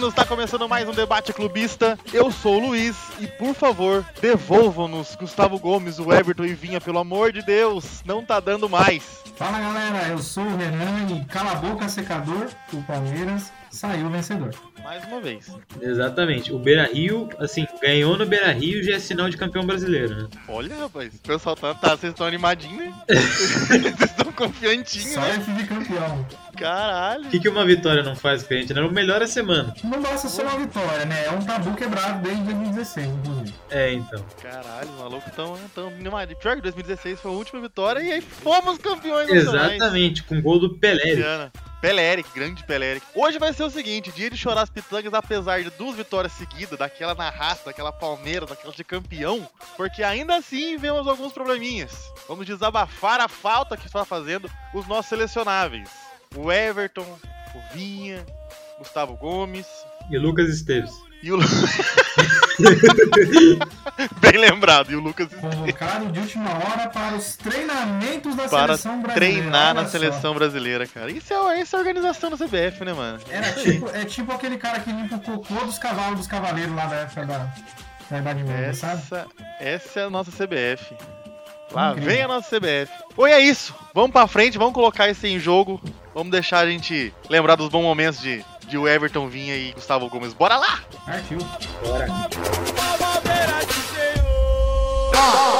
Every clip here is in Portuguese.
palestrinos, está começando mais um debate clubista. Eu sou o Luiz e, por favor, devolvam-nos Gustavo Gomes, o Everton e Vinha, pelo amor de Deus, não tá dando mais. Fala galera, eu sou o Renan e cala a boca secador, o Palmeiras saiu vencedor. Mais uma vez. Exatamente. O Beira Rio, assim, ganhou no Beira Rio já é sinal de campeão brasileiro, né? Olha, rapaz, o pessoal tá, tá vocês estão animadinhos, né? vocês estão confiantinhos, Só né? esse de campeão. Caralho. O que, que uma vitória não faz com a gente, né? O melhor é a semana. Não basta ser uma vitória, né? É um tabu quebrado desde 2016, inclusive. É, então. Caralho, os malucos estão tão animados. Pior que 2016 foi a última vitória e aí fomos campeões. Exatamente, com gol do Pelé. Peleric, grande Peleric. Hoje vai ser o seguinte, dia de chorar as pitangas, apesar de duas vitórias seguidas, daquela na raça, daquela Palmeiras, daquela de campeão, porque ainda assim vemos alguns probleminhas. Vamos desabafar a falta que está fazendo os nossos selecionáveis. O Everton, o Vinha, Gustavo Gomes E Lucas Esteves. e o... Bem lembrado, e o Lucas Convocado de última hora para os treinamentos da para seleção brasileira. treinar na seleção brasileira, cara. Isso é, isso é a organização da CBF, né, mano? Era tipo, é tipo aquele cara que limpa o cocô dos cavalos dos cavaleiros lá da época da, da Idade Média, sabe? Essa é a nossa CBF. Lá Incrível. vem a nossa CBF. Oi, é isso. Vamos pra frente, vamos colocar isso em jogo. Vamos deixar a gente lembrar dos bons momentos de, de o Everton Vinha e Gustavo Gomes. Bora lá! Partiu. Bora. Para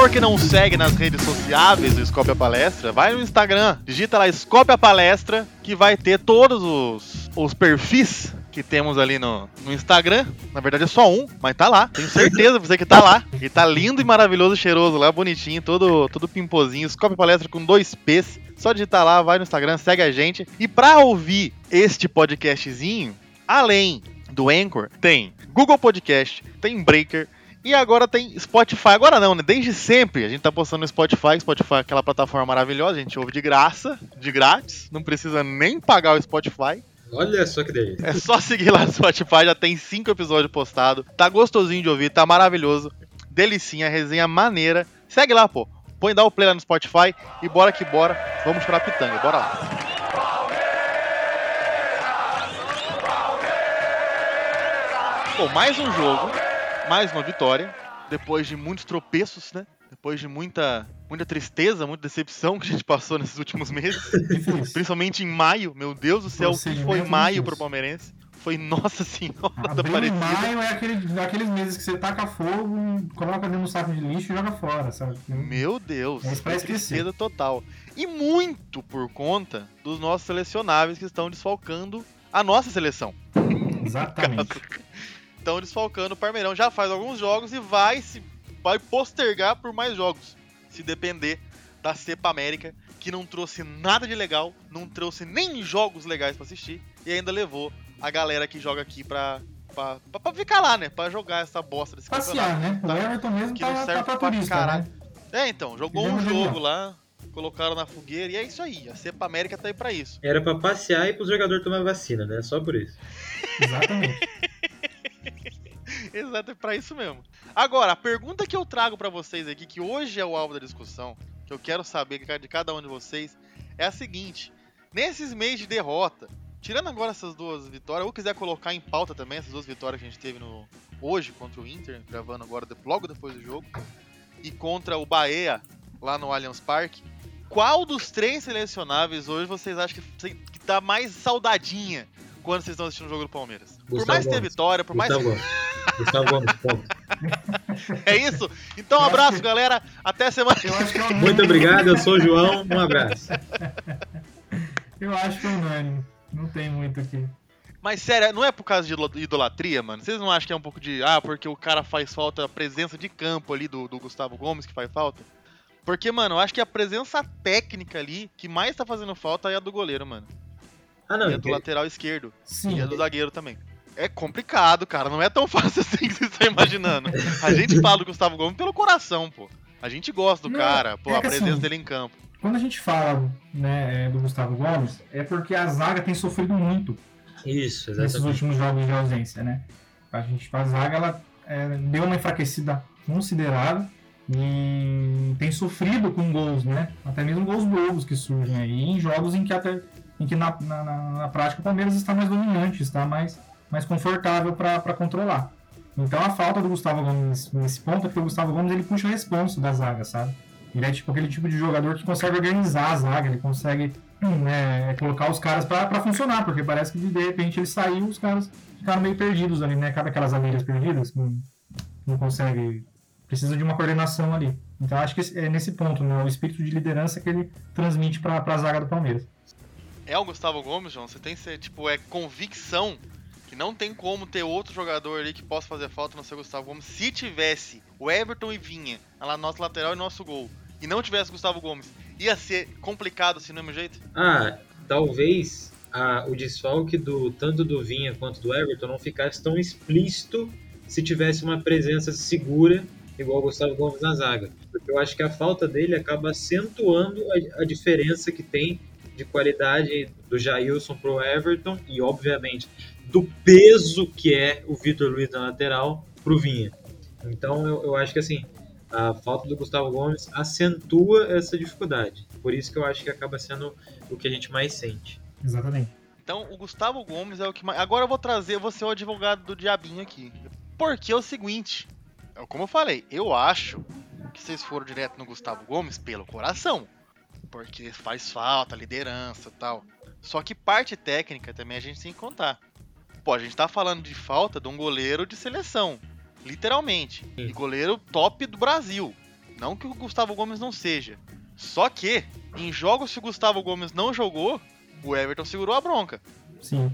senhor que não segue nas redes sociáveis do Scope a Palestra, vai no Instagram, digita lá Scope a Palestra, que vai ter todos os, os perfis que temos ali no, no Instagram. Na verdade é só um, mas tá lá. Tenho certeza você que tá lá. E tá lindo e maravilhoso, cheiroso lá, bonitinho, todo, todo pimpozinho. Scope Palestra com dois P's. Só digitar lá, vai no Instagram, segue a gente. E pra ouvir este podcastzinho, além do Anchor, tem Google Podcast, tem Breaker, e agora tem Spotify. Agora não, né? Desde sempre a gente tá postando no Spotify. Spotify é aquela plataforma maravilhosa, a gente ouve de graça, de grátis. Não precisa nem pagar o Spotify. Olha só que delícia. É só seguir lá no Spotify, já tem cinco episódios postados. Tá gostosinho de ouvir, tá maravilhoso. Delicinha, resenha maneira. Segue lá, pô. Põe dar o play lá no Spotify e bora que bora. Vamos chorar pitanga, bora lá. Bom, mais um jogo, mais uma vitória. Depois de muitos tropeços, né? Depois de muita, muita tristeza, muita decepção que a gente passou nesses últimos meses. Principalmente em maio, meu Deus do céu, o que foi maio difícil. pro palmeirense? Foi Nossa Senhora da Abril e Aparecida. maio é aquele, aqueles meses que você taca fogo, coloca dentro do saco de lixo e joga fora, sabe? Meu Deus, pra foi tristeza total. E muito por conta dos nossos selecionáveis que estão desfalcando a nossa seleção. Exatamente. Estão desfalcando o Parmeirão já faz alguns jogos e vai se vai postergar por mais jogos, se depender da Cepa América, que não trouxe nada de legal, não trouxe nem jogos legais pra assistir e ainda levou a galera que joga aqui pra, pra, pra, pra ficar lá, né? Pra jogar essa bosta desse Passear, campeonato. né? O Everton mesmo Que não tá, serve tá pra pra turista, caralho. né? É, então, jogou um jogo lá, colocaram na fogueira e é isso aí. A Cepa América tá aí pra isso. Era pra passear e pros jogadores tomar vacina, né? Só por isso. Exatamente. Exato, é pra isso mesmo. Agora, a pergunta que eu trago pra vocês aqui, que hoje é o alvo da discussão, que eu quero saber de cada um de vocês, é a seguinte: nesses meses de derrota, tirando agora essas duas vitórias, ou quiser colocar em pauta também essas duas vitórias que a gente teve no hoje contra o Inter, gravando agora logo depois do jogo, e contra o Bahia lá no Allianz Parque. Qual dos três selecionáveis hoje vocês acham que, que dá mais saudadinha quando vocês estão assistindo o jogo do Palmeiras? por Gustavo mais ter vitória, por mais Gustavo. Gustavo Gomes, ponto. É isso? Então, um abraço, galera. Até semana Eu acho que é. Muito obrigado, eu sou o João. Um abraço. Eu acho que é unânime. Não tem muito aqui. Mas sério, não é por causa de idol- idolatria, mano? Vocês não acham que é um pouco de. Ah, porque o cara faz falta, a presença de campo ali do, do Gustavo Gomes que faz falta? Porque, mano, eu acho que a presença técnica ali que mais tá fazendo falta é a do goleiro, mano. Ah, não. e a do lateral esquerdo. Sim. E a do zagueiro também. É complicado, cara. Não é tão fácil assim que vocês estão imaginando. A gente fala do Gustavo Gomes pelo coração, pô. A gente gosta do Não, cara, pô, é a presença assim, dele em campo. Quando a gente fala né, é, do Gustavo Gomes, é porque a zaga tem sofrido muito. Isso, nesses exatamente. últimos jogos de ausência, né? A gente, a zaga, ela é, deu uma enfraquecida considerável e tem sofrido com gols, né? Até mesmo gols bobos que surgem aí, em jogos em que, até, em que na, na, na- na prática o Palmeiras está mais dominante, está mais, mais confortável para controlar. Então a falta do Gustavo Gomes nesse ponto é porque o Gustavo Gomes ele puxa a responsa da zaga, sabe? Ele é tipo aquele tipo de jogador que consegue organizar a zaga, ele consegue hum, né, colocar os caras pra funcionar, porque parece que de repente ele saiu os caras ficaram meio perdidos ali, né? Cabe aquelas abelhas perdidas que não, não consegue. Precisa de uma coordenação ali. Então acho que é nesse ponto, né? O espírito de liderança que ele transmite pra, pra zaga do Palmeiras. É o Gustavo Gomes, João? Você tem que ser, tipo, é convicção que não tem como ter outro jogador ali que possa fazer falta no seu Gustavo Gomes. Se tivesse o Everton e Vinha, no nosso lateral e nosso gol, e não tivesse Gustavo Gomes, ia ser complicado assim do mesmo jeito? Ah, talvez ah, o desfalque do tanto do Vinha quanto do Everton não ficasse tão explícito se tivesse uma presença segura igual o Gustavo Gomes na zaga. Porque eu acho que a falta dele acaba acentuando a, a diferença que tem de qualidade do Jailson pro Everton e, obviamente, do peso que é o Vitor Luiz na lateral pro Vinha. Então eu, eu acho que assim, a falta do Gustavo Gomes acentua essa dificuldade. Por isso que eu acho que acaba sendo o que a gente mais sente. Exatamente. Então, o Gustavo Gomes é o que mais. Agora eu vou trazer, eu vou ser o advogado do diabinho aqui. Porque é o seguinte, é como eu falei, eu acho que vocês foram direto no Gustavo Gomes pelo coração. Porque faz falta, liderança e tal. Só que parte técnica também a gente tem que contar. Pô, a gente tá falando de falta de um goleiro de seleção. Literalmente. Sim. E goleiro top do Brasil. Não que o Gustavo Gomes não seja. Só que, em jogos que o Gustavo Gomes não jogou, o Everton segurou a bronca. Sim.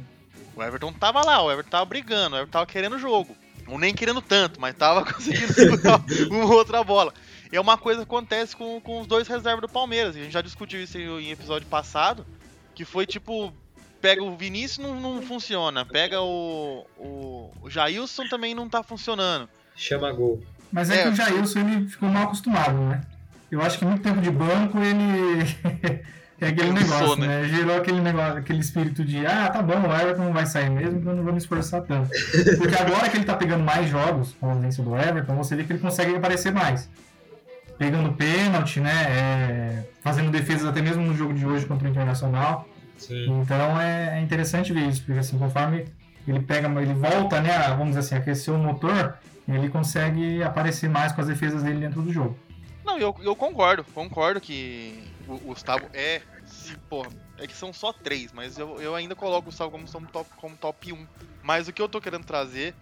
O Everton tava lá, o Everton tava brigando, o Everton tava querendo o jogo. Ou nem querendo tanto, mas tava conseguindo segurar uma outra bola. E é uma coisa que acontece com, com os dois reservas do Palmeiras. A gente já discutiu isso em, em episódio passado. Que foi tipo. Pega o Vinícius não, não funciona. Pega o, o. O Jailson também não tá funcionando. Chama gol. Mas é, É. que o Jailson ele ficou mal acostumado, né? Eu acho que muito tempo de banco ele. é aquele negócio, né? né? Gerou aquele negócio, aquele espírito de ah, tá bom, o Everton não vai sair mesmo, então eu não vou me esforçar tanto. Porque agora que ele tá pegando mais jogos com a ausência do Everton, você vê que ele consegue aparecer mais. Pegando pênalti, né? é, fazendo defesas até mesmo no jogo de hoje contra o Internacional. Sim. Então é, é interessante ver isso, porque assim, conforme ele pega, ele volta, né, a, vamos dizer assim, aquecer o motor, ele consegue aparecer mais com as defesas dele dentro do jogo. Não, eu, eu concordo, concordo que o, Gustavo é. Se, porra, é que são só três, mas eu, eu ainda coloco o Gustavo como, como, top, como top 1. Mas o que eu tô querendo trazer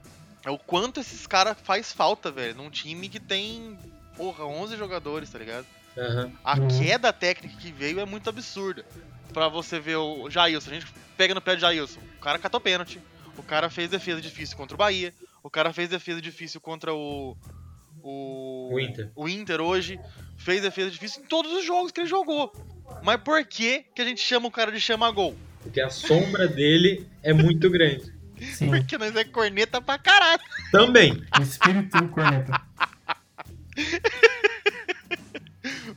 é o quanto esses caras faz falta, velho, num time que tem, porra, 11 jogadores, tá ligado? Aham. A Uhum. queda técnica que veio é muito absurda. Pra você ver o Jailson, a gente pega no pé de Jailson. O cara catou pênalti. O cara fez defesa difícil contra o Bahia. O cara fez defesa difícil contra o. O, O Inter. o Inter hoje. Fez defesa difícil em todos os jogos que ele jogou. Mas por que, que a gente chama o cara de chama gol? Porque a sombra dele é muito grande. Sim, Porque nós é corneta pra caralho. Também. espírito corneta.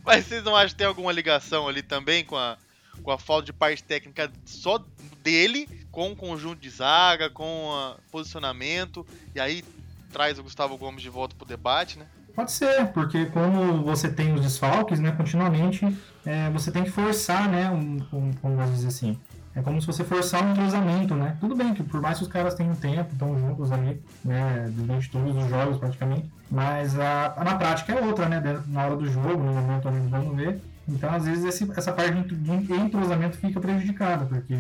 Mas vocês não acham que tem alguma ligação ali também com a, com a falta de parte técnica só dele, com o conjunto de zaga, com posicionamento, e aí traz o Gustavo Gomes de volta pro debate, né? Pode ser, porque como você tem os desfalques, né, continuamente, é, você tem que forçar, né, um, um, como dizer assim, é como se você forçar um entrosamento, né? Tudo bem que por mais que os caras tenham tempo, estão juntos ali, né, durante todos os jogos praticamente, mas a, a- na prática é outra, né, na hora do jogo, no momento ali, vamos ver. Então, às vezes, esse- essa parte de entrosamento fica prejudicada, porque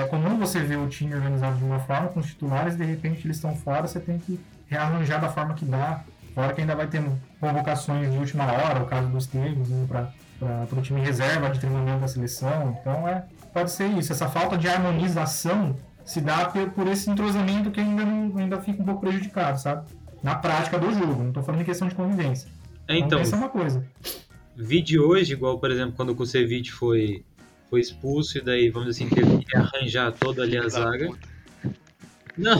é comum você ver o time organizado de uma forma, com os titulares, de repente eles estão fora, você tem que rearranjar da forma que dá. Fora que ainda vai ter convocações de última hora, o caso dos Tigres, para o time reserva de treinamento da seleção. Então, é, pode ser isso. Essa falta de harmonização se dá por, por esse entrosamento que ainda, não, ainda fica um pouco prejudicado, sabe? Na prática do jogo, não estou falando em questão de convivência. É, então, Isso é uma coisa. Vi de hoje, igual, por exemplo, quando o Kusevich foi, foi expulso e daí, vamos dizer assim, teve que arranjar toda ali a zaga. Não,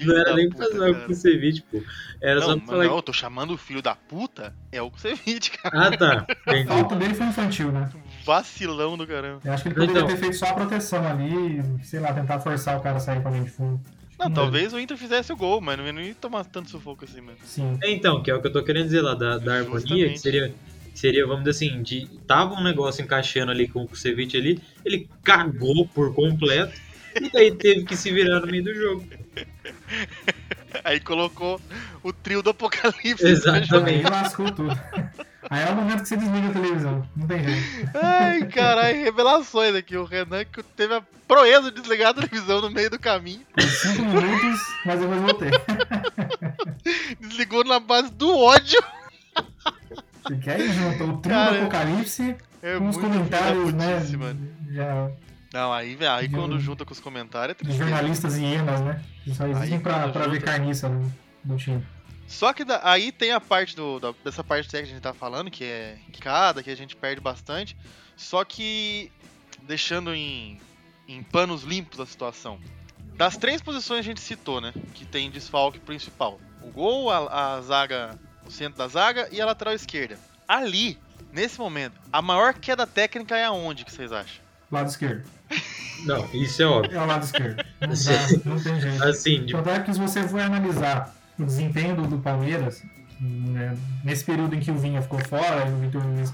não era nem puta, pra zoar com o. Kusevich, pô. Era Não, só pra falar não, eu tô chamando o filho da puta, é o Kusevich, cara. Ah, tá. A Entendi. falta dele foi infantil, né? vacilão do caramba. Eu acho que ele poderia Então. ter feito só a proteção ali, sei lá, tentar forçar o cara a sair pra linha de fundo. Não, talvez o Inter fizesse o gol, mas não ia tomar tanto sufoco assim mesmo. Sim. É, Então, que é o que eu tô querendo dizer lá da, da harmonia, Justamente. que seria, seria, vamos dizer assim, de, tava um negócio encaixando ali com o Kusevich ali, ele cagou por completo, e daí teve que se virar no meio do jogo. Aí colocou o trio do apocalipse. Exatamente. Aí lascou tudo. Aí é o momento que você desliga a televisão. Não tem jeito. Ai, caralho, revelações aqui. O Renan que teve a proeza de desligar a televisão no meio do caminho. Por cinco minutos, mas depois voltei. Desligou na base do ódio. Porque aí juntou o trio do Apocalipse É com os comentários, né? mano. Já, Não, aí, aí De quando junta com os comentários é de tristeza. jornalistas hienas, né? Que só existem Aí, pra, pra ver carniça no, no time. Só que da- aí tem a parte do, da- dessa parte técnica que a gente tá falando, que é cada, que a gente perde bastante. Só que deixando em, em panos limpos a situação. Das três posições a gente citou, né? Que tem desfalque principal. O gol, a, a zaga, o centro da zaga e a lateral esquerda. Ali, nesse momento, a maior queda técnica é aonde que vocês acham? Lado esquerdo. Não, isso é óbvio. É o lado esquerdo. Não, dá, não tem jeito. Assim, de- Tanto é que se você for analisar o desempenho do, Palmeiras, né, nesse período em que o Vinha ficou fora e o Vitor Luiz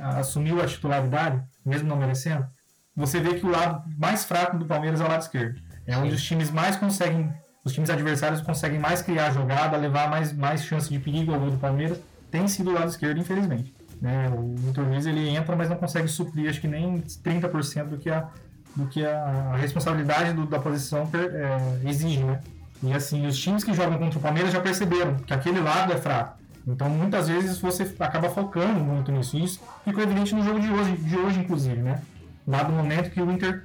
assumiu a titularidade, mesmo não merecendo, você vê que o lado mais fraco do Palmeiras é o lado esquerdo. É onde os times mais conseguem, os times adversários conseguem mais criar jogada, levar mais, mais chance de perigo ao gol do Palmeiras, tem sido o lado esquerdo, infelizmente. Né, o Vitor Luiz ele entra, mas não consegue suprir, acho que nem 30% do que a, do que a, a responsabilidade do- da posição per- é, exige, né? E assim, os times que jogam contra o Palmeiras já perceberam que aquele lado é fraco. Então, muitas vezes você acaba focando muito nisso. E Isso ficou evidente no jogo de hoje, de hoje inclusive, né? Dado o momento que o Inter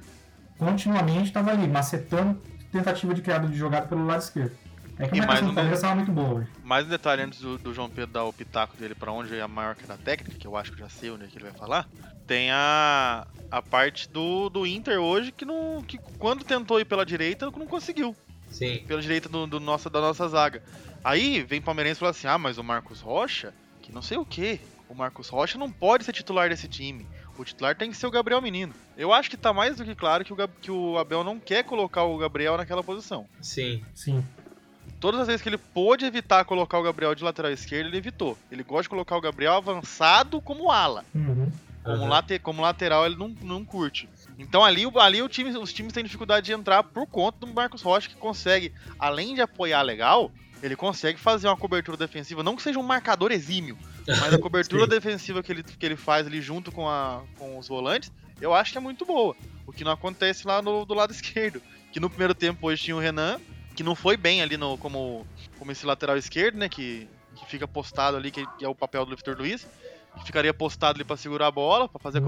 continuamente estava ali, macetando tentativa de criada de jogada pelo lado esquerdo. É que a mais marcação um do Palmeiras estava muito boa hoje. Mais um detalhe antes do, do João Pedro dar o pitaco dele pra onde é a maior queda técnica, que eu acho que já sei onde é que ele vai falar. Tem a, a parte do, do Inter hoje que, não, que quando tentou ir pela direita não conseguiu. Sim. Pela direita do, do nossa, da nossa zaga. Aí vem palmeirense e fala assim: ah, mas o Marcos Rocha, que não sei o que. O Marcos Rocha não pode ser titular desse time. O titular tem que ser o Gabriel Menino. Eu acho que tá mais do que claro que o, Gab- que o Abel não quer colocar o Gabriel naquela posição. Sim. Sim. Todas as vezes que ele pôde evitar colocar o Gabriel de lateral esquerdo, ele evitou. Ele gosta de colocar o Gabriel avançado como ala. Uhum. Como, Aham. late- como lateral ele não, não curte. Então ali, o- ali time, os times têm dificuldade de entrar por conta do Marcos Rocha, que consegue, além de apoiar legal, ele consegue fazer uma cobertura defensiva, não que seja um marcador exímio, mas a cobertura defensiva que ele, que ele faz ali junto com, a, com os volantes, eu acho que é muito boa. O que não acontece lá no, do lado esquerdo. Que no primeiro tempo hoje tinha o Renan, que não foi bem ali no, como, como esse lateral esquerdo, né? Que, que fica postado ali, que, é o papel do Vitor Luiz. Que ficaria postado ali pra segurar a bola, pra fazer a Uhum.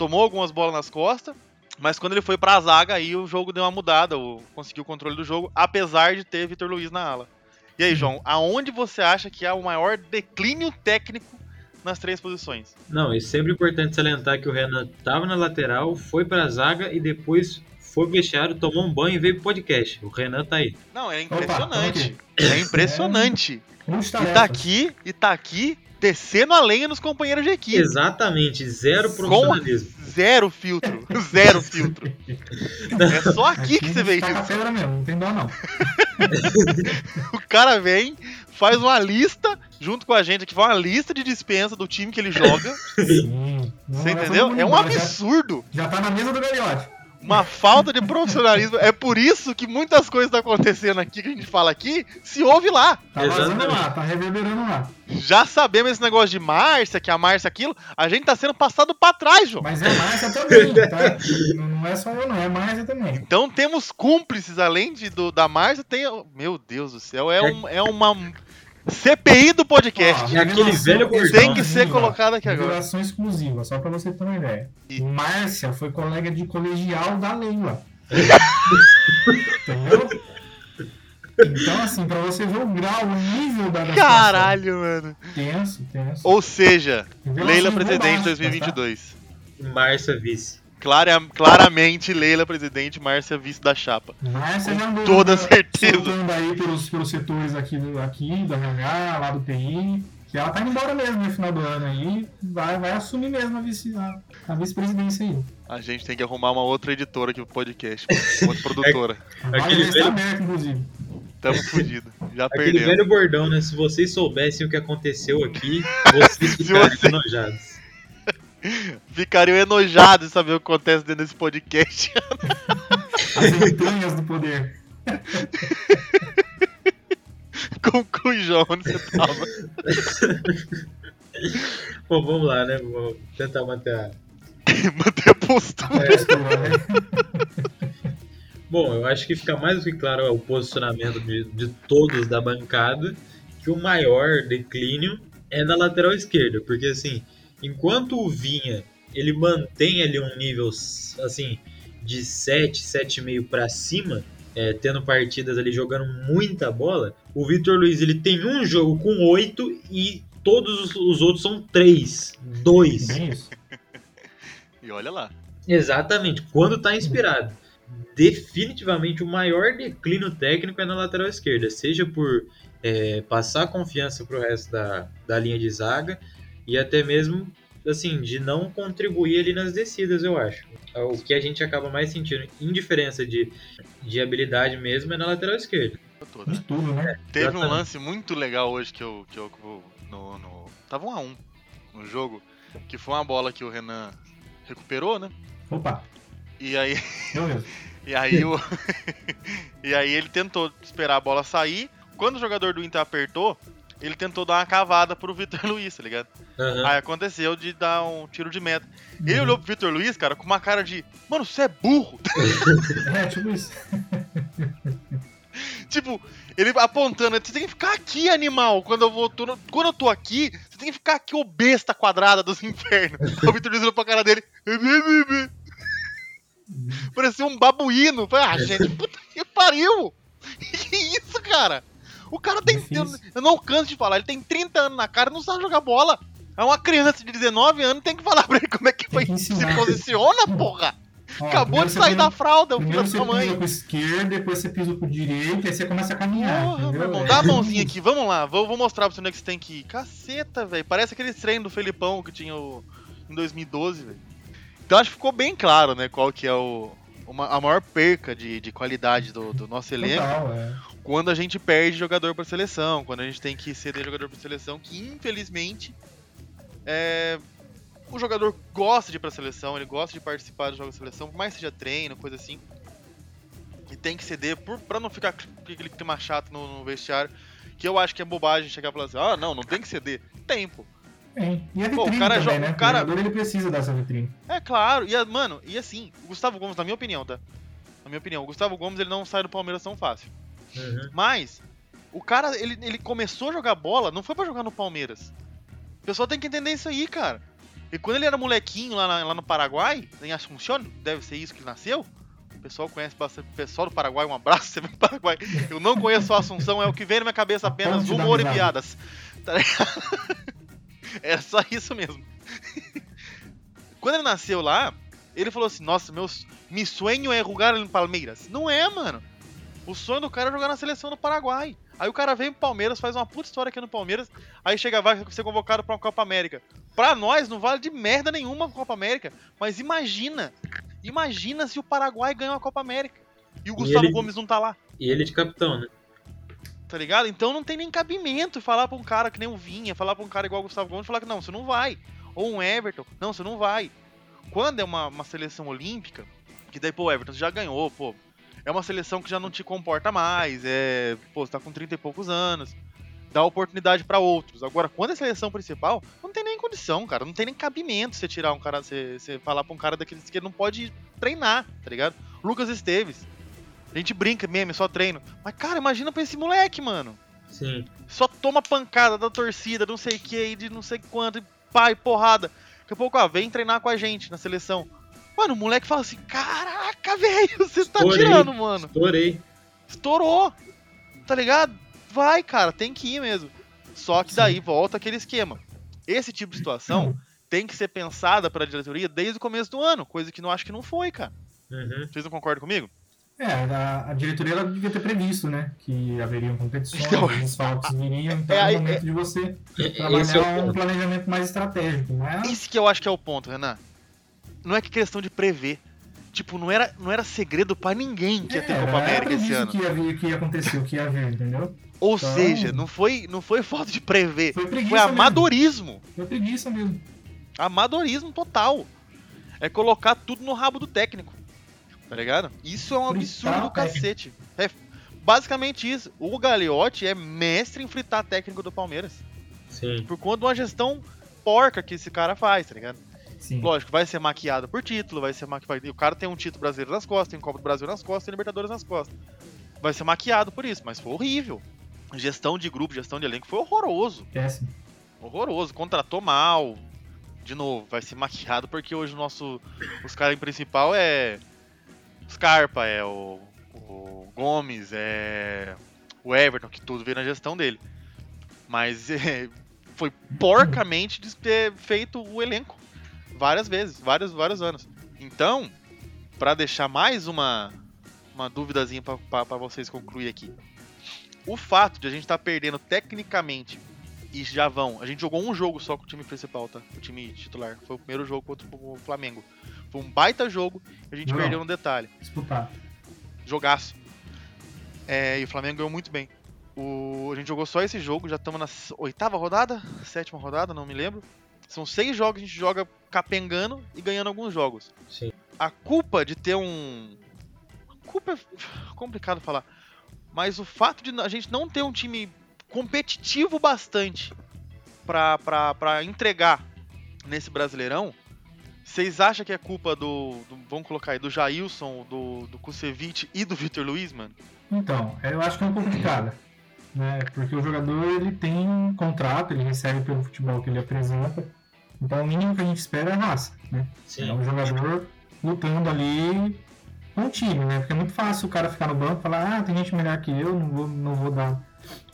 Tomou algumas bolas nas costas. Mas quando ele foi pra zaga, aí o jogo deu uma mudada, o, conseguiu o controle do jogo, apesar de ter Vitor Luiz na ala. E aí, João, aonde você acha que é o maior declínio técnico nas três posições? Não, e sempre importante salientar que o Renan tava na lateral, foi pra zaga e depois foi pro vestiário, tomou um banho e veio pro podcast. O Renan tá aí. Não, é Opa, impressionante. tamo é impressionante. E Multitarefas. tá aqui, e tá aqui, descendo a lenha nos companheiros de equipe. Exatamente, zero profissionalismo. Zero filtro. Zero filtro. É só aqui que você vê tá com isso. mesmo, não tem dó não. O cara vem, faz uma lista, junto com a gente aqui, faz uma lista de dispensa do time que ele joga. Sim. Não Você vai entendeu? É um embora, já- absurdo. Já tá na mesa do Gagliotti. Uma falta de profissionalismo. É por isso que muitas coisas estão acontecendo aqui, que a gente fala aqui, se ouve lá. Tá vazando lá, tá reverberando lá. Já sabemos esse negócio de Márcia, que a Márcia aquilo, a gente tá sendo passado pra trás, João. Mas é Márcia também, tá? Não não é só eu, não, é Márcia também. Então temos cúmplices, além de, do, da Márcia, tem. Meu Deus do céu, é, um, é uma CPI do podcast. Ó, É aquele velho gordão. Tem que ser colocado aqui agora. Revelação exclusiva, só pra você ter uma ideia. E- Márcia foi colega de colegial da Leila. Entendeu? Então, assim, pra você ver o grau, o nível da, Caralho, mano. Tenso, tenso. Ou seja, Leila presidente bombásticas, 2022. Márcia vice. Clara, claramente, Leila presidente, Márcia vice da chapa. Márcia já andou toda né, certeza. aí pelos, pelos setores aqui, do- aqui, do RH, lá do TI. que ela tá indo embora mesmo no final do ano aí, vai, vai assumir mesmo a vice- a- a vice-presidência aí. A gente tem que arrumar uma outra editora aqui pro podcast, uma outra produtora. Aquele estar velho- aberto, inclusive. Tamo fudido. Já Aquele perdemos. velho bordão, né? Se vocês soubessem o que aconteceu aqui, vocês ficariam você- enojados. Ficariam enojados de saber o que acontece dentro desse podcast. As entranhas do poder. com, com o João, onde você tava. Bom, vamos lá, né? Vou tentar manter a. Manter a postura. É, Bom, eu acho que fica mais do que claro o posicionamento de, de todos da bancada que o maior declínio é na lateral esquerda, porque assim, enquanto o Vinha ele mantém ali um nível assim de 7, 7,5 para cima, é, tendo partidas ali jogando muita bola, o Vitor Luiz ele tem um jogo com 8 e todos os, os outros são 3, 2. Bem isso. E olha lá. Exatamente, quando tá inspirado. Definitivamente o maior declínio técnico é na lateral esquerda, seja por é, passar confiança pro resto da, da linha de zaga e até mesmo assim de não contribuir ali nas descidas, eu acho. O que a gente acaba mais sentindo em diferença de, de habilidade mesmo é na lateral esquerda. Tô, De né? tudo, né? Teve um lance muito legal hoje que eu. Que eu no, no, tava um a um no jogo. Que foi uma bola que o Renan recuperou, né? Opa, E aí, e aí, o, e aí ele tentou esperar a bola sair. Quando o jogador do Inter apertou, ele tentou dar uma cavada pro Vitor Luiz, tá ligado? Aham. Aí aconteceu de dar um tiro de meta. Ele olhou pro Vitor Luiz, cara, com uma cara de. Mano, você é burro! É, tipo isso. tipo, ele apontando, você tem que ficar aqui, animal. Quando eu vou. tô no- quando eu tô aqui, você tem que ficar aqui, ô besta quadrada dos infernos. o Vitor Luiz olhou pra cara dele. Parecia um babuíno. Falei, ah, gente, puta que pariu! Que isso, cara? O cara tem. Eu, eu não canso de falar, ele tem 30 anos na cara e não sabe jogar bola. É uma criança de 19 anos, tem que falar pra ele como é que, que se posiciona, porra! Ó, Acabou de você sair da fralda, o filho da você sua mãe. pisa pro esquerdo, depois você pisa pro direito, aí você começa a caminhar. Porra, meu irmão, É. dá a mãozinha aqui, vamos lá, vou, vou mostrar pra você onde é que você tem que ir. Caceta, velho, parece aquele treino do Felipão que tinha o- em 2012, velho. Então acho que ficou bem claro, né, qual que é o, uma- a maior perca de, de qualidade do, do nosso elenco Total, é. Quando a gente perde jogador pra seleção, quando a gente tem que ceder jogador pra seleção, que infelizmente é, o jogador gosta de ir pra seleção, ele gosta de participar dos jogos da seleção, por mais que seja treino, coisa assim. E tem que ceder por, pra não ficar aquele clima chato no, no vestiário. Que eu acho que é bobagem chegar e falar assim, ah, não, não tem que ceder. Tempo. Tem. E a Pô, o vitrine cara também, joga- né? o cara- O jogador ele precisa dessa vitrine. É claro, e mano, e assim, o Gustavo Gomes, na minha opinião, tá? Na minha opinião, o Gustavo Gomes ele não sai do Palmeiras tão fácil. Uhum. Mas, o cara, ele, ele começou a jogar bola, não foi pra jogar no Palmeiras. O pessoal tem que entender isso aí, cara. E quando ele era molequinho lá, na- lá no Paraguai, em Assunción, deve ser isso que ele nasceu. O pessoal conhece bastante. O pessoal do Paraguai, um abraço, você vem do Paraguai. Eu não conheço a Assunção, é o que vem na minha cabeça apenas humor e piadas. Tá ligado? É só isso mesmo. Quando ele nasceu lá, ele falou assim: Nossa, meus, mi sonho é jogar em Palmeiras. Não é, mano. O sonho do cara é jogar na seleção do Paraguai. Aí o cara vem pro Palmeiras, faz uma puta história aqui no Palmeiras, aí chega vai ser convocado pra uma Copa América. Pra nós não vale de merda nenhuma a Copa América, mas imagina, imagina se o Paraguai ganhou a Copa América e o E Gustavo ele- Gomes não tá lá, E ele de capitão, né? tá ligado? Então não tem nem cabimento falar pra um cara que nem o Vinha, falar pra um cara igual o Gustavo Gomes, falar que não, você não vai. Ou um Everton, não, você não vai. Quando é uma, uma seleção olímpica, que daí, pô, Everton, você já ganhou, pô. É uma seleção que já não te comporta mais, é. Pô, você tá com 30 e poucos anos. Dá oportunidade pra outros. Agora, quando é seleção principal, não tem nem condição, cara. Não tem nem cabimento você tirar um cara, você, você falar pra um cara daqueles que não pode treinar, tá ligado? Lucas Esteves. A gente brinca meme, só treino. Mas, cara, imagina pra esse moleque, mano. Sim. Só toma pancada da torcida, não sei o que, de não sei quanto, e pai, porrada. Daqui a pouco, ó, vem treinar com a gente na seleção. Mano, o moleque fala assim: Caraca, velho, você tá Estourei. tirando, mano. Estourei. Estourou. Tá ligado? Vai, cara, tem que ir mesmo. Só que daí volta aquele esquema. Esse tipo de situação tem que ser pensada pra diretoria desde o começo do ano, coisa que não acho que não foi, cara. Uhum. Vocês não concordam comigo? É, a, a diretoria ela devia ter previsto, né? Que haveriam competições, Então, os desfalques viriam, então é é, aí- o momento de você Esse é trabalhar um ponto. planejamento mais estratégico, não é? Esse que eu acho que é o ponto, Renan. Não é que questão de prever. Tipo, não era, não era segredo pra ninguém que ia ter É, Copa América esse ano. que ia, vir, que ia acontecer, o que ia vir, entendeu? Ou Então- seja, não foi, não foi falta de prever. Foi preguiça Foi amadorismo. mesmo. Foi preguiça mesmo. Amadorismo total. É colocar tudo no rabo do técnico. Tá ligado? Isso é um Fritar absurdo do cacete. É basicamente isso. O Gagliotti é mestre em fritar técnico do Palmeiras. Sim. Por conta de uma gestão porca que esse cara faz, tá ligado? Sim. Lógico, vai ser maquiado por título, vai ser maquiado. O cara tem um título brasileiro nas costas, tem um Copa do Brasil nas costas, tem Libertadores nas costas. Vai ser maquiado por isso, mas foi horrível. Gestão de grupo, gestão de elenco foi horroroso. Péssimo. Horroroso. Contratou mal. De novo, vai ser maquiado porque hoje o nosso. Os caras em principal é. Scarpa, é o, o Gomes, é. O Everton, que tudo veio na gestão dele. Mas é, foi porcamente de ter feito o elenco. Várias vezes, vários, vários anos. Então, pra deixar mais uma, uma duvidazinha pra vocês concluir aqui. O fato de a gente estar perdendo tecnicamente e já vão. A gente jogou um jogo só com o time principal, tá? O time titular. Foi o primeiro jogo contra o Flamengo. Foi um baita jogo e a gente Não. perdeu no detalhe. Disputar. Jogaço. É, e o Flamengo ganhou muito bem. O, a gente jogou só esse jogo, já estamos na oitava rodada, sétima rodada, não me lembro. São seis jogos que a gente joga capengando e ganhando alguns jogos. Sim. A culpa de ter um. Culpa é complicado falar. Mas o fato de a gente não ter um time competitivo bastante pra entregar nesse Brasileirão, vocês acham que é culpa do, do- Vamos colocar aí, do Jailson, do, do Kusevich e do Vitor Luiz, mano? Então, eu acho que é um pouco de cada. Né? Porque o jogador ele tem um contrato, ele recebe pelo futebol que ele apresenta. Então o mínimo que a gente espera é raça. Né? É Sim. um jogador lutando ali com o time, né? Porque é muito fácil o cara ficar no banco e falar, ah, tem gente melhor que eu, não vou, não vou dar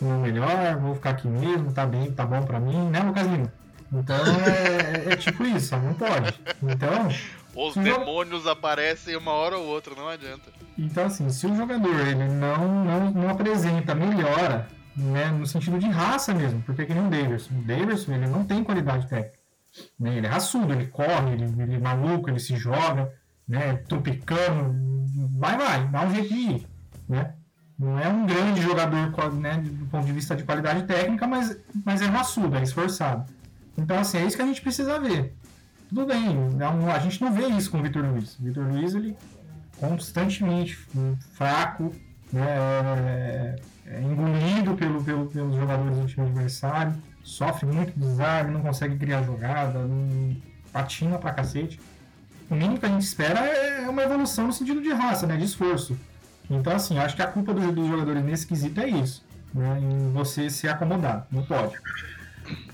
o meu melhor, vou ficar aqui mesmo, tá bem, tá bom pra mim, né, Lucas Lima? Então é, é tipo isso, não pode. Então, Os demônios aparecem uma hora ou outra, não adianta. Então, assim, se o jogador ele não, não, não apresenta melhora, né, no sentido de raça mesmo, porque é que nem o Davidson. O Davidson, ele não tem qualidade técnica. Né? Ele é raçudo, ele corre, ele, ele é maluco, ele se joga, né, tropicano, vai, vai, dá um jeito de ir, né? Não é um grande jogador né, do ponto de vista de qualidade técnica, mas, mas é raçudo, é esforçado. Então, assim, é isso que a gente precisa ver. Tudo bem, não- a gente não vê isso com o Vitor Luiz. O Vitor Luiz, ele constantemente fraco, né, é, é engolido pelo, pelo- pelos jogadores do time adversário, sofre muito desarme, não consegue criar jogada, patina pra cacete. O mínimo que a gente espera é uma evolução no sentido de raça, né, de esforço. Então, assim, acho que a culpa dos, dos jogadores nesse quesito é isso, né, em você se acomodar, não pode.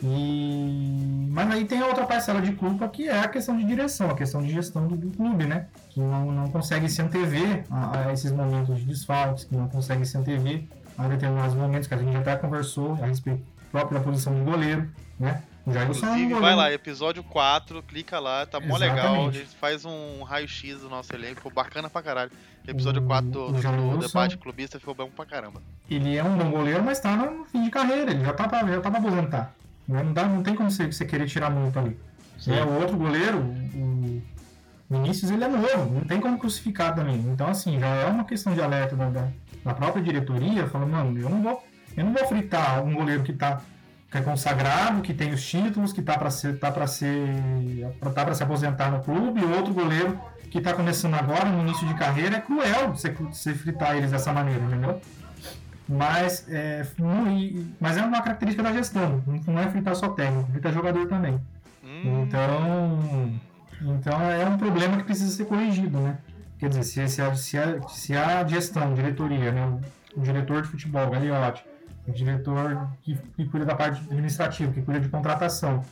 E... Mas aí tem a outra parcela de culpa que é a questão de direção, a questão de gestão do, do clube, né? Que não, não consegue se antever a, a esses momentos de desfalques, que não consegue se antever a determinados momentos que a gente até conversou a respeito própria da posição de goleiro, né? Jailson é Inclusive, vai lá, episódio 4, clica lá, tá mó legal. A gente faz um raio-x do nosso elenco, ficou bacana pra caralho. Episódio O- 4 do, do- do debate clubista ficou bom pra caramba. ele é um bom goleiro, mas tá no fim de carreira, ele já tá pra, já tá pra aposentar. Não, dá, não tem como você, você querer tirar muito ali. Sim. Né? O outro goleiro, o Vinícius, ele é novo, não tem como crucificar também. Então, assim, já é uma questão de alerta da, da, da própria diretoria, falando, mano, eu não vou, eu não vou fritar um goleiro que tá que é consagrado, que tem os títulos, que tá para ser, tá para ser, tá para se aposentar no clube, e outro goleiro que tá começando agora, no início de carreira, é cruel você, você fritar eles dessa maneira, entendeu? Mas é, mas é uma característica da gestão, não é fritar só técnico, fritar jogador também. Hum, Então, então é um problema que precisa ser corrigido, né? Quer dizer, se, se, a, se, a, se a gestão, diretoria, né? o diretor de futebol, Gagliotti, o diretor que, que cuida da parte administrativa, que cuida de contratação,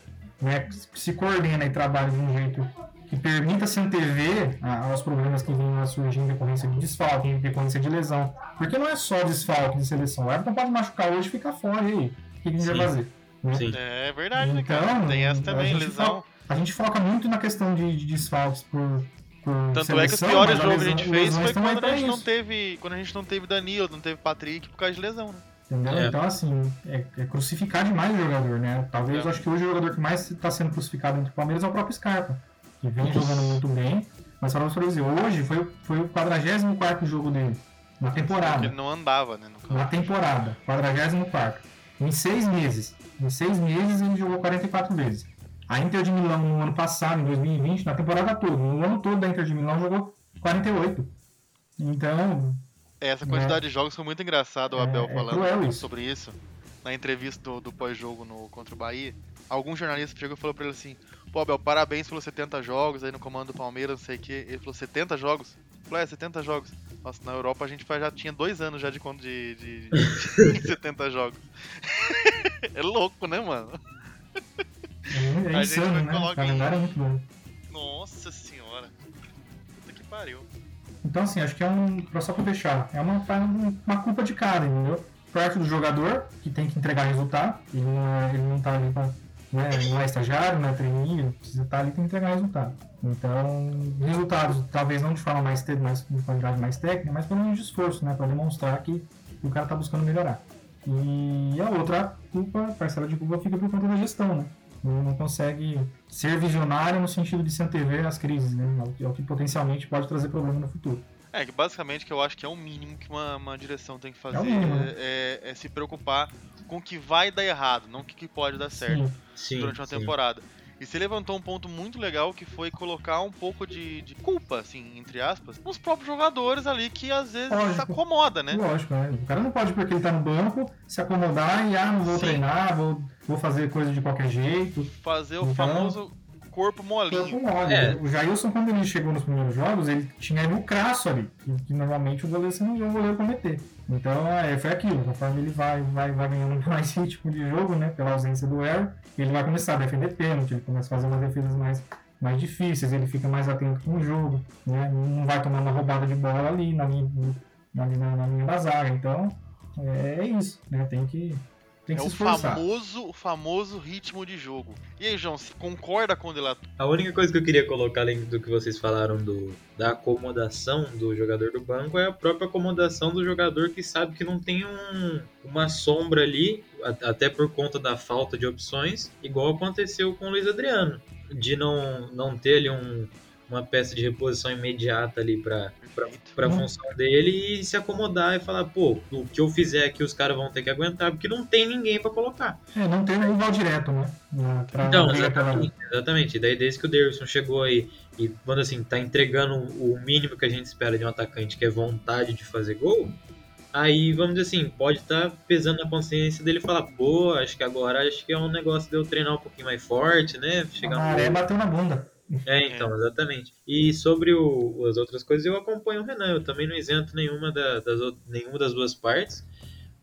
né? que se coordena e trabalha de um jeito que permita se antever a- aos problemas que vêm a surgir em decorrência de desfalque, em decorrência de lesão. Porque não é só desfalque de seleção. O Everton pode machucar hoje e ficar fora. E aí? O que a gente vai fazer? né? Sim. É verdade, né, Então, cara? Tem essa a também, gente lesão. A gente foca muito na questão de, de desfalques por, por Tanto é que os seleção, piores jogos que a gente fez foi estão aí quando a pra gente não teve. Quando a gente não teve Danilo, não teve Patrick por causa de lesão, né? Entendeu? É. Então, assim, é, é crucificar demais o jogador, né? Talvez, É. acho que hoje o jogador que mais está sendo crucificado entre o Palmeiras é o próprio Scarpa, que vem jogando muito bem. Mas falando pra dizer, hoje foi, o- foi o 44 jogo dele, na Porque temporada. ele não andava, né? Na temporada, 44. Em seis meses. Em seis meses ele jogou 44 vezes. A Inter de Milão no ano passado, em 2020, na temporada toda, no ano todo da Inter de Milão jogou 48. Então, Essa quantidade de jogos foi muito engraçado o É, Abel é falando isso. sobre isso. Na entrevista do, do pós-jogo no- contra o Bahia. Algum jornalista chegou e falou pra ele assim: Pô, Abel, parabéns pelos 70 jogos aí no comando do Palmeiras, não sei o quê. Ele falou: 70 jogos? Eu falei: É, 70 jogos. Nossa, na Europa a gente já tinha dois anos já de conta de, de, de 70 jogos. é louco, né, mano? é, é A gente vai né? colocar é muito bom. Nossa senhora. Puta que pariu. Então, assim, acho que é um. Só pra fechar, é uma, uma culpa de cada, entendeu? Parte do jogador, que tem que entregar resultado, ele não, é- ele não tá ali pra. Né, não é estagiário, não é ele precisa estar ali tem entregar resultado. Então, resultados, talvez não de forma mais, te- mais de qualidade mais técnica, mas pelo menos de esforço, né? Pra demonstrar que o cara tá buscando melhorar. E a outra culpa, parcela de culpa, fica por conta da gestão, né? Não consegue ser visionário no sentido de se antever às crises, né? É o que- É o que potencialmente pode trazer problema no futuro. É, que basicamente que eu acho que é o mínimo que uma, uma direção tem que fazer É mínimo, né? é, é se preocupar com o que vai dar errado, não o que que pode dar certo Sim, Sim, durante uma sim. temporada. E você levantou um ponto muito legal que foi colocar um pouco de, de culpa, assim, entre aspas, nos próprios jogadores ali que às vezes Lógico. se acomoda, né? lógico, né? O cara não pode, porque ele tá no banco, se acomodar e, ah, não vou Sim. treinar, vou, vou fazer coisa de qualquer jeito. Fazer o Então- famoso corpo molinho. Corpo mole. É. O Jailson, quando ele chegou nos primeiros jogos, ele tinha erro crasso ali, que, que normalmente o goleiro você não vê o goleiro cometer. Então, é, foi aquilo, conforme ele vai, vai, vai ganhando mais ritmo de jogo, né, pela ausência do erro, ele vai começar a defender pênalti, ele começa a fazer umas defesas mais, mais difíceis, ele fica mais atento com o jogo, né, não vai tomar uma roubada de bola ali na linha, na, na, na linha da zaga. Então, é, é isso, né, tem que, tem que É se o esforçar. famoso, o famoso ritmo de jogo. E aí, João, você concorda com o Delator? A única coisa que eu queria colocar além do que vocês falaram do, da acomodação do jogador do banco é a própria acomodação do jogador que sabe que não tem um, uma sombra ali, a- até por conta da falta de opções, igual aconteceu com o Luiz Adriano, de não, não ter ali um, uma peça de reposição imediata ali para para a função dele e se acomodar e falar, pô, o que eu fizer aqui os caras vão ter que aguentar, porque não tem ninguém para colocar. É, não tem um rival direto, né, pra Então, exatamente, exatamente. Daí desde que o Davidson chegou aí e, quando assim, tá entregando o mínimo que a gente espera de um atacante, que é vontade de fazer gol, aí, vamos dizer assim, pode estar pesando na consciência dele falar, pô, acho que agora acho que é um negócio de eu treinar um pouquinho mais forte, né? A Chegar maré no... bateu na bunda. É, então, exatamente. E sobre o- as outras coisas, eu acompanho o Renan, eu também não isento nenhuma, da- das, nenhuma das duas partes,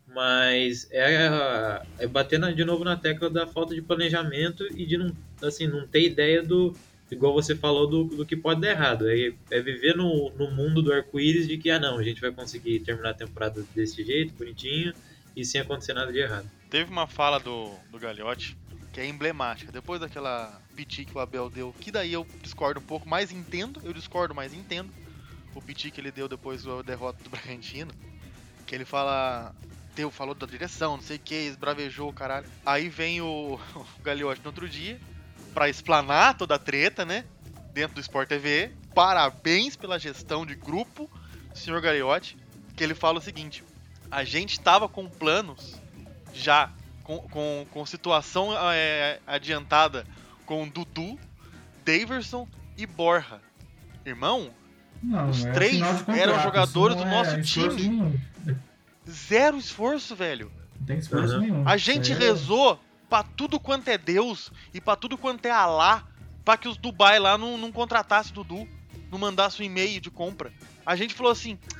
mas é, é bater na- de novo na tecla da falta de planejamento e de não, assim, não ter ideia do, igual você falou, do, do que pode dar errado. É, é viver no, no mundo do arco-íris de que, ah não, a gente vai conseguir terminar a temporada desse jeito, bonitinho, e sem acontecer nada de errado. Teve uma fala do, do Gagliotti que é emblemática. Depois daquela piti que o Abel deu, que daí eu discordo um pouco, mas entendo, eu discordo, mas entendo. O piti que ele deu depois da derrota do Bragantino, que ele fala, teu falou da direção, não sei o que, esbravejou o caralho. Aí vem o, o Gagliotti no outro dia, pra explanar toda a treta, né? Dentro do Sport TV. Parabéns pela gestão de grupo, senhor Gagliotti, que ele fala o seguinte: a gente tava com planos já com, com, com situação é, adiantada com Dudu, Daverson e Borja. Irmão, Não, Os é três contrato, eram jogadores do não é nosso esforço time. nenhum. zero esforço, velho. Não tem esforço Uhum. nenhum. A gente é- rezou pra tudo quanto é Deus e pra tudo quanto é Alá pra que os Dubai lá não, não contratasse Dudu, não mandasse um e-mail de compra. A gente falou assim: é,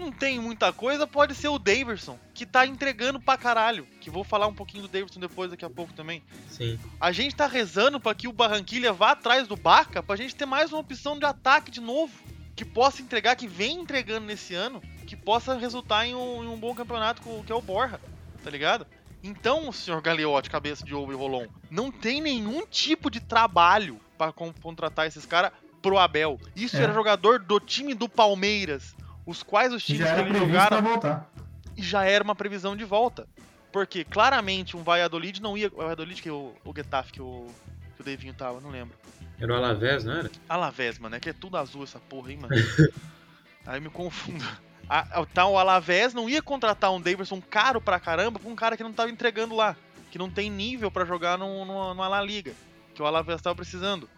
não tem muita coisa, pode ser o Daverson, que tá entregando pra caralho. Que vou falar um pouquinho do Daverson depois, daqui a pouco também. Sim. A gente tá rezando pra que o Barranquilha vá atrás do Baca pra gente ter mais uma opção de ataque de novo. Que possa entregar, que vem entregando nesse ano, que possa resultar em um, em um bom campeonato com- que é o Borja, tá ligado? Então, senhor Galeotti, cabeça de ovo e Rolon, não tem nenhum tipo de trabalho con- contratar esses caras pro Abel. Isso É. era jogador do time do Palmeiras, os quais os times já que ele jogaram pra voltar. e já era uma previsão de volta. Porque claramente um Valladolid não ia. O Valladolid que é o, o Getafe que o, que o Devinho tava, não lembro. Era o Alavés, não era? Alavés, mano, é que é tudo azul essa porra, hein, mano. Aí eu me confundo. A, a, tá, o Alavés não ia contratar um Davidson caro pra caramba pra um cara que não tava entregando lá. Que não tem nível pra jogar no, no, no La Liga. Que o Alavés tava precisando.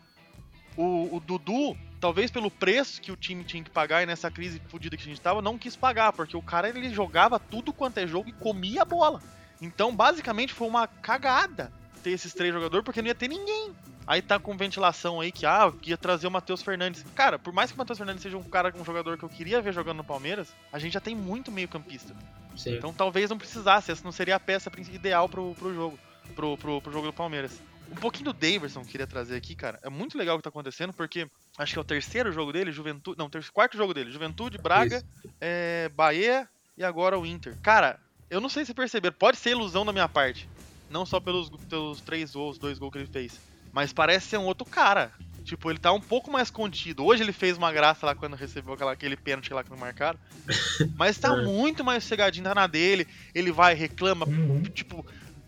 O, o Dudu, talvez pelo preço que o time tinha que pagar e nessa crise fodida que a gente tava, não quis pagar. Porque o cara ele jogava tudo quanto é jogo e comia a bola. Então, basicamente, foi uma cagada ter esses três jogadores, porque não ia ter ninguém. Aí tá com ventilação aí que, ah, ia trazer o Matheus Fernandes. Cara, por mais que o Matheus Fernandes seja um cara, um jogador que eu queria ver jogando no Palmeiras, a gente já tem muito meio campista. Sim. Então talvez não precisasse, essa não seria a peça ideal pro, pro jogo, pro, pro, pro jogo do Palmeiras. Um pouquinho do Daverson que eu queria trazer aqui, cara. É muito legal o que tá acontecendo, porque acho que é o terceiro jogo dele, Juventude. Não, ter, quarto jogo dele. Juventude, Braga, é, Bahia e agora o Inter. Cara, eu não sei se perceberam, pode ser ilusão da minha parte. Não só pelos, pelos três gols, dois gols que ele fez. Mas parece ser um outro cara. Tipo, ele tá um pouco mais contido. Hoje ele fez uma graça lá quando recebeu aquela, aquele pênalti lá que não marcaram. Mas tá É. muito mais sossegadinho, tá na dele. Ele vai, reclama, Uhum. tipo,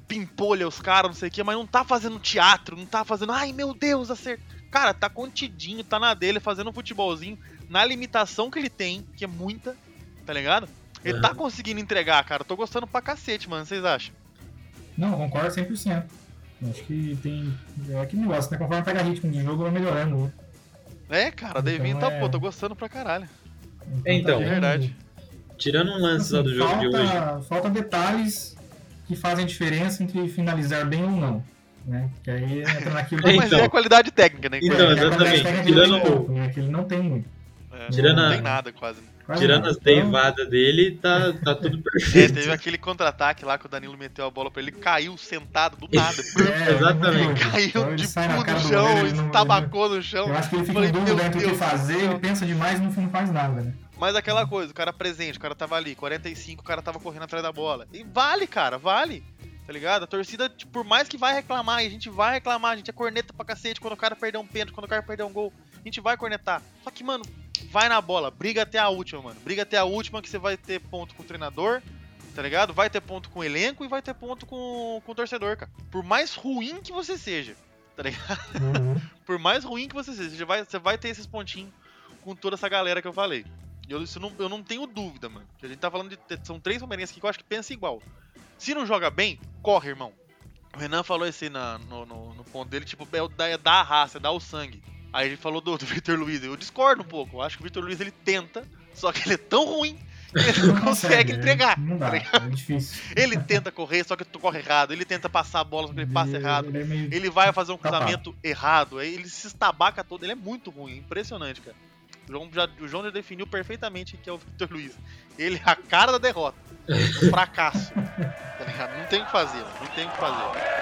pimpolha os caras, não sei o que, mas não tá fazendo teatro, não tá fazendo, ai meu Deus, acert... Cara, tá contidinho, tá na dele, fazendo um futebolzinho, na limitação que ele tem, que é muita, tá ligado? Ele tá Aham. conseguindo entregar, cara. Eu tô gostando pra cacete, mano. Vocês acham? Não, concordo 100%. Acho que tem. É aquele negócio, né? Conforme pega ritmo de jogo, vai melhorando. É, cara, Então Devinho tá, é- pô, tô gostando pra caralho. Então, É verdade. Tirando um lance lá do Assim, jogo de hoje. falta, falta detalhes que fazem diferença entre finalizar bem ou não. Né? Que aí entra naquilo É, Mas então. é a qualidade técnica, né? Então, É, exatamente. técnica Tirando pouco, né? Que ele não tem muito. É, Tirando não a- tem nada quase. Quase Tirando nada. as Então, deivadas dele, tá, tá tudo É, perfeito. teve aquele contra-ataque lá que o Danilo meteu a bola pra ele, caiu sentado do nada. É, Exatamente. Então Caiu ele de cu cara no chão, goleiro, ele não- estabacou no chão. Eu acho que ele fica em dúvida entre o que fazer, ele pensa demais e no fim não faz nada, né? Mas aquela coisa, o cara presente, o cara tava ali, 45, o cara tava correndo atrás da bola. E vale, cara, vale. Tá ligado? A torcida, tipo, por mais que vai reclamar, e a gente vai reclamar, a gente é corneta pra cacete quando o cara perder um pênalti, quando o cara perder um gol, a gente vai cornetar. Só que, mano, vai na bola, briga até a última, mano. Briga até a última que você vai ter ponto com o treinador, tá ligado? Vai ter ponto com o elenco e vai ter ponto com, com o torcedor, cara. Por mais ruim que você seja, tá ligado? Uhum. Por mais ruim que você seja, você vai, você vai ter esses pontinhos com toda essa galera que eu falei. E eu, isso não, eu não tenho dúvida, mano. A gente tá falando de. São três palmeirenses aqui que eu acho que pensa igual. Se não joga bem, corre, irmão. O Renan falou esse na, no, no, no ponto dele, tipo, é, dar- é dar a raça, é dar o sangue. Aí ele falou do, do Victor Luiz. Eu discordo um pouco. Eu acho que o Victor Luiz ele tenta, só que ele é tão ruim que ele não consegue né? entregar. Não dá, tá é difícil. Ele tenta correr, só que tu corre errado. Ele tenta passar a bola, só que ele passa errado. Ele é meio... Ele vai fazer um cruzamento errado, aí ele se estabaca todo, ele é muito ruim, impressionante, cara. O João já, o João já definiu perfeitamente que é o Victor Luiz. Ele é a cara da derrota. Um fracasso. Tá ligado? Não tem o que fazer, mano, não tem o que fazer.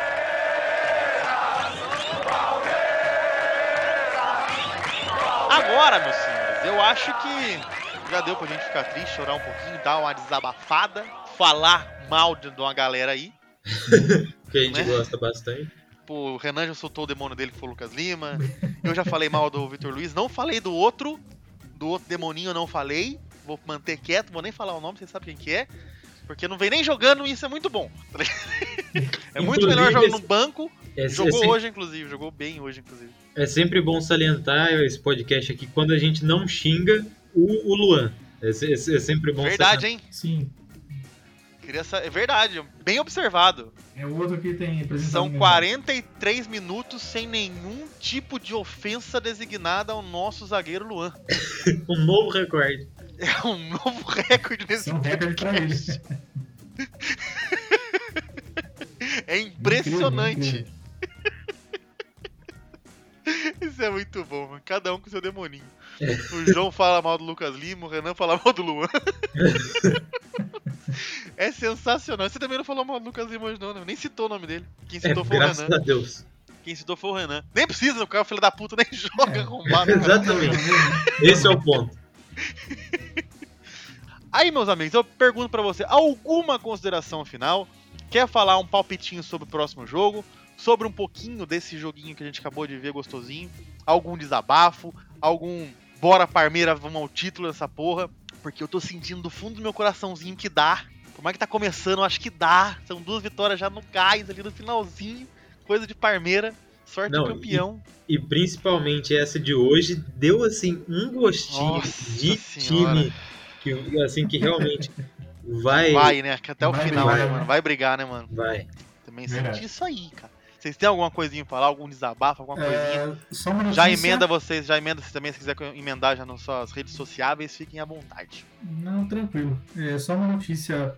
Agora, meus senhores, eu acho que já deu pra gente ficar triste, chorar um pouquinho, dar uma desabafada, falar mal de de uma galera aí. Que a gente Né? gosta bastante. Pô, o Renan já soltou o demônio dele que foi o Lucas Lima. Eu já falei mal do Vitor Luiz. Não falei do outro. Do outro demoninho eu não falei. Vou manter quieto, vou nem falar o nome, vocês sabem quem que é. Porque não vem nem jogando e isso é muito bom. tá é muito melhor Inclusive, jogar esse- no banco. É, é Jogou sempre, hoje, inclusive. Jogou bem hoje, inclusive. é sempre bom salientar esse podcast aqui quando a gente não xinga o, o Luan. É, é se- é sempre bom Verdade, hein? Sim. Sa- É verdade. Bem observado. É o outro que tem São mesmo. 43 minutos sem nenhum tipo de ofensa designada ao nosso zagueiro Luan. Um novo recorde. É um novo recorde nesse é um recorde pra ele. É impressionante. Incrível, Isso é muito bom, mano. Cada um com seu demoninho. O João fala mal do Lucas Lima, o Renan fala mal do Luan. É sensacional. Você também não falou mal do Lucas Lima não, né? Nem citou o nome dele. Quem É, citou foi o graças Renan. a Deus. Quem citou foi o Renan. Nem precisa, o cara, filho da puta, nem joga É. arrombado. Exatamente. Esse é o ponto. Aí, meus amigos, eu pergunto pra você, alguma consideração final? Quer falar um palpitinho sobre o próximo jogo? Sobre um pouquinho desse joguinho que a gente acabou de ver gostosinho? Algum desabafo? algum bora Parmeira, vamos ao título dessa porra, porque eu tô sentindo do fundo do meu coraçãozinho que dá. Como é que tá começando? Eu acho que dá. São duas vitórias já no gás, ali no finalzinho. Coisa de Parmeira. Sorte Não, de campeão. E principalmente essa de hoje deu assim um gostinho Nossa de Senhora. time que assim que realmente vai Vai, né? Que Até o Vai final, brigar, né, mano? Vai brigar, né, mano? vai. Também Verdade. senti isso aí, cara. Vocês têm alguma coisinha pra falar? Algum desabafo, alguma coisinha? É, só uma Já emenda vocês, já emenda vocês também, se quiser emendar já nas suas redes sociáveis, fiquem à vontade. Não, tranquilo. É só uma notícia,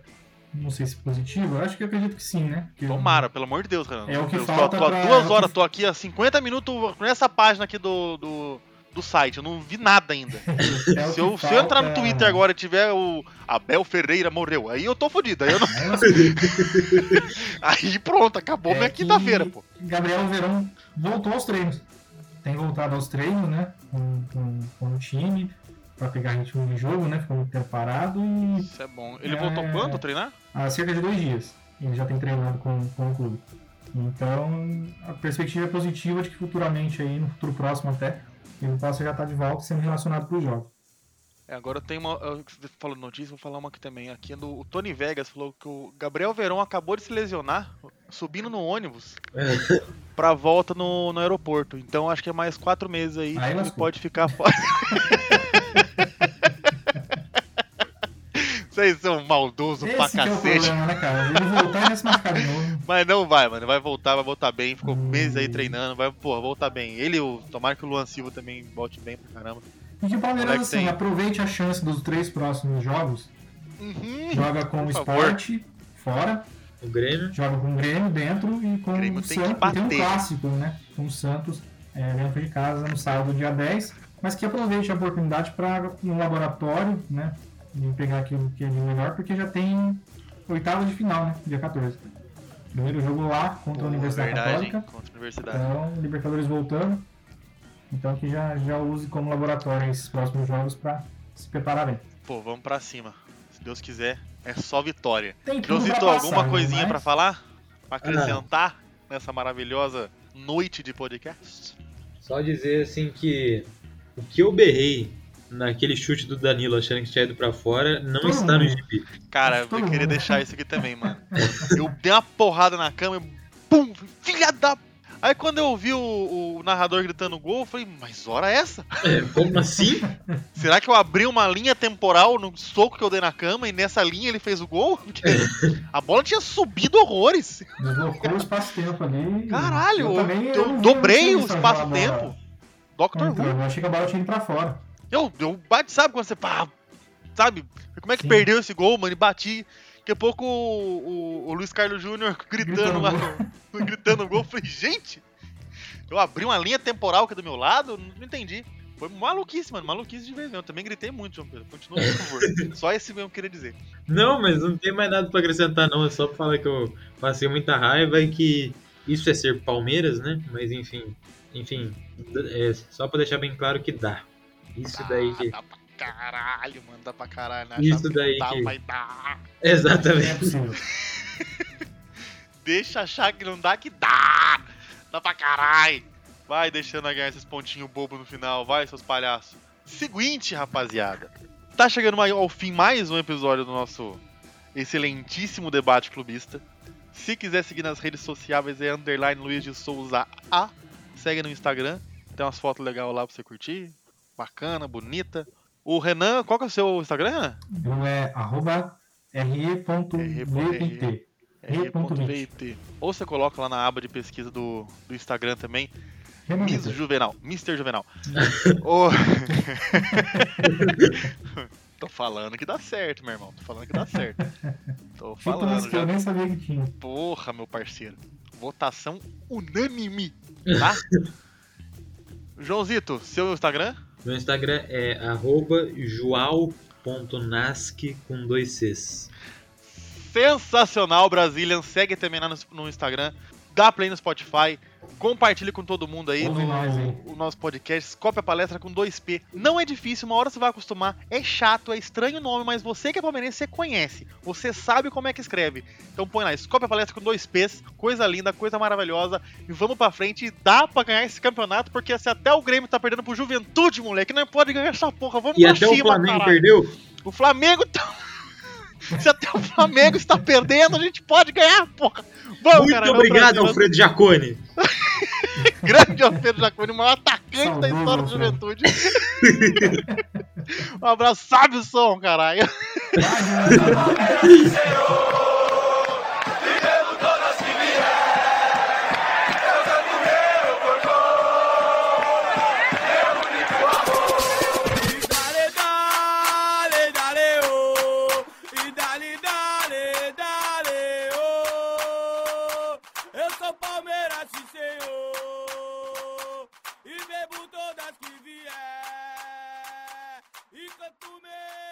não sei se positiva, eu acho que eu acredito que sim, né? Que- Tomara, pelo amor de Deus, Renan. É o que eu tô, falta tô há pra- duas é horas, tô aqui há 50 minutos nessa página aqui do, do, do site, eu não vi nada ainda. É o se, eu, se eu entrar no Twitter agora e tiver o Abel Ferreira morreu, aí eu tô fodido. Aí, eu não- Aí pronto, acabou É minha quinta-feira, pô. Gabriel Verão voltou aos treinos. Tem voltado aos treinos, né? Com, com, com o time, pra pegar ritmo de jogo, né? Ficou muito tempo parado e Isso é bom. Ele É. voltou quando a treinar? há cerca de dois dias ele já tem treinado com, com o clube. Então a perspectiva é positiva de que futuramente aí, no futuro próximo até, ele possa já estar de volta sendo relacionado para os jogos. É, agora tem uma. falou notícia, vou falar uma aqui também. Aqui é do o Tony Vegas falou que o Gabriel Verão acabou de se lesionar subindo no ônibus pra volta no, no aeroporto. Então acho que é mais quatro meses aí. Aí ele lascou. pode ficar fora. Vocês são maldosos pra Esse que é o cacete. problema, né, cara? Ele voltar e vai se machucar de novo. Mas não vai, mano. Vai voltar, vai voltar bem. Ficou Hum. meses aí treinando. Vai, porra, voltar bem. Ele, o, tomara que o Luan Silva também volte bem pra caramba. E que o Palmeiras, assim, tem- aproveite a chance dos três próximos jogos. Uhum. Joga com o favor. Sport fora, O Grêmio. joga com o Grêmio dentro e com Grêmio o tem que Santos. E tem um clássico, né? Com o Santos é, dentro de casa no sábado, dia 10. Mas que aproveite a oportunidade para no laboratório, né? E pegar aquilo que é de melhor, porque já tem oitava de final, né? Dia 14. Primeiro jogo lá contra a Universidade verdade? Católica. Contra a Universidade. Então, Libertadores voltando. Então que já, já use como laboratório esses próximos jogos para se preparar bem. Pô, vamos pra cima. Se Deus quiser, é só vitória. Tem tudo Josito, passar, alguma né? coisinha Mas- pra falar? Pra acrescentar nessa maravilhosa noite de podcast? Só dizer assim que o que eu berrei naquele chute do Danilo achando que tinha ido pra fora não Todo está no gibi. Cara, eu queria mundo. deixar isso aqui também, mano. Eu dei uma porrada na cama e pum! Filha da. Aí quando eu vi o, o narrador gritando gol, eu falei, mas hora é essa? É, como assim? Será que eu abri uma linha temporal no soco que eu dei na cama e nessa linha ele fez o gol? Porque a bola tinha subido horrores. Deslocou o espaço-tempo ali. Caralho, eu, também, eu vi dobrei o espaço-tempo. Então, Who. eu achei que a bola tinha ido pra fora. Eu, eu bate, sabe quando você pá, sabe? Como é que Sim. perdeu esse gol, mano? E bati. Daqui a pouco o, o- o Luiz Carlos Júnior gritando Gritando lá, gritando gol. Eu falei, gente, eu abri uma linha temporal aqui do meu lado, não entendi. Foi maluquice, mano, maluquice de vez mesmo. Eu também gritei muito, João Pedro. Continua, por favor. Só esse mesmo que eu queria dizer. Não, mas não tem mais nada pra acrescentar, não. É só pra falar que eu passei muita raiva e que isso é ser Palmeiras, né? Mas enfim, enfim, é só pra deixar bem claro que dá. Isso daí que. Dá pra caralho, mano, dá pra caralho. Né? Isso que daí dava, que- dá. É Exatamente. possível. Deixa achar que não dá, que dá! Dá pra caralho! Vai deixando a ganhar esses pontinhos bobo no final, vai, seus palhaços. Seguinte, rapaziada. Tá chegando ao fim mais um episódio do nosso excelentíssimo debate clubista. Se quiser seguir nas redes sociais é underline Luiz de Souza A. Segue no Instagram. Tem umas fotos legais lá pra você curtir. Bacana, bonita. O Renan, qual que é o seu Instagram, Renan? Então é arroba re.vpt. R.VT. Ou você coloca lá na aba de pesquisa do, do Instagram também, Miss. Juvenal, Mr. Juvenal. Ô. Tô falando que dá certo, meu irmão. Tô falando que dá certo. Tô Tipo falando isso que eu já. nem sabia que tinha. Porra, meu parceiro. Votação unânime, tá? Joãozito, seu Instagram? Meu Instagram é joao.nasc com dois Cs. Sensacional, Brazilian. Segue também lá no, no Instagram. Dá play no Spotify. Compartilhe com todo mundo aí, no, nós o nosso podcast. Copia a palestra com 2P. Não é difícil, uma hora você vai acostumar. É chato, é estranho o nome, mas você que é palmeirense, você conhece. Você sabe como é que escreve. Então põe lá, Copia a palestra com 2Ps. Coisa linda, coisa maravilhosa. E vamos pra frente. Dá pra ganhar esse campeonato, porque se até o Grêmio tá perdendo pro Juventude, moleque, não pode ganhar essa porra. Vamos E pra até cima, o Flamengo caralho. perdeu? O Flamengo tá. Se até o Flamengo está perdendo, a gente pode ganhar, porra. Vamos, Muito cara, obrigado. Alfredo Jacone. Grande Alfredo Jaconi, o maior atacante da Saudoso história Alfredo. Juventude. um abraço, sabe o som, caralho. Tume!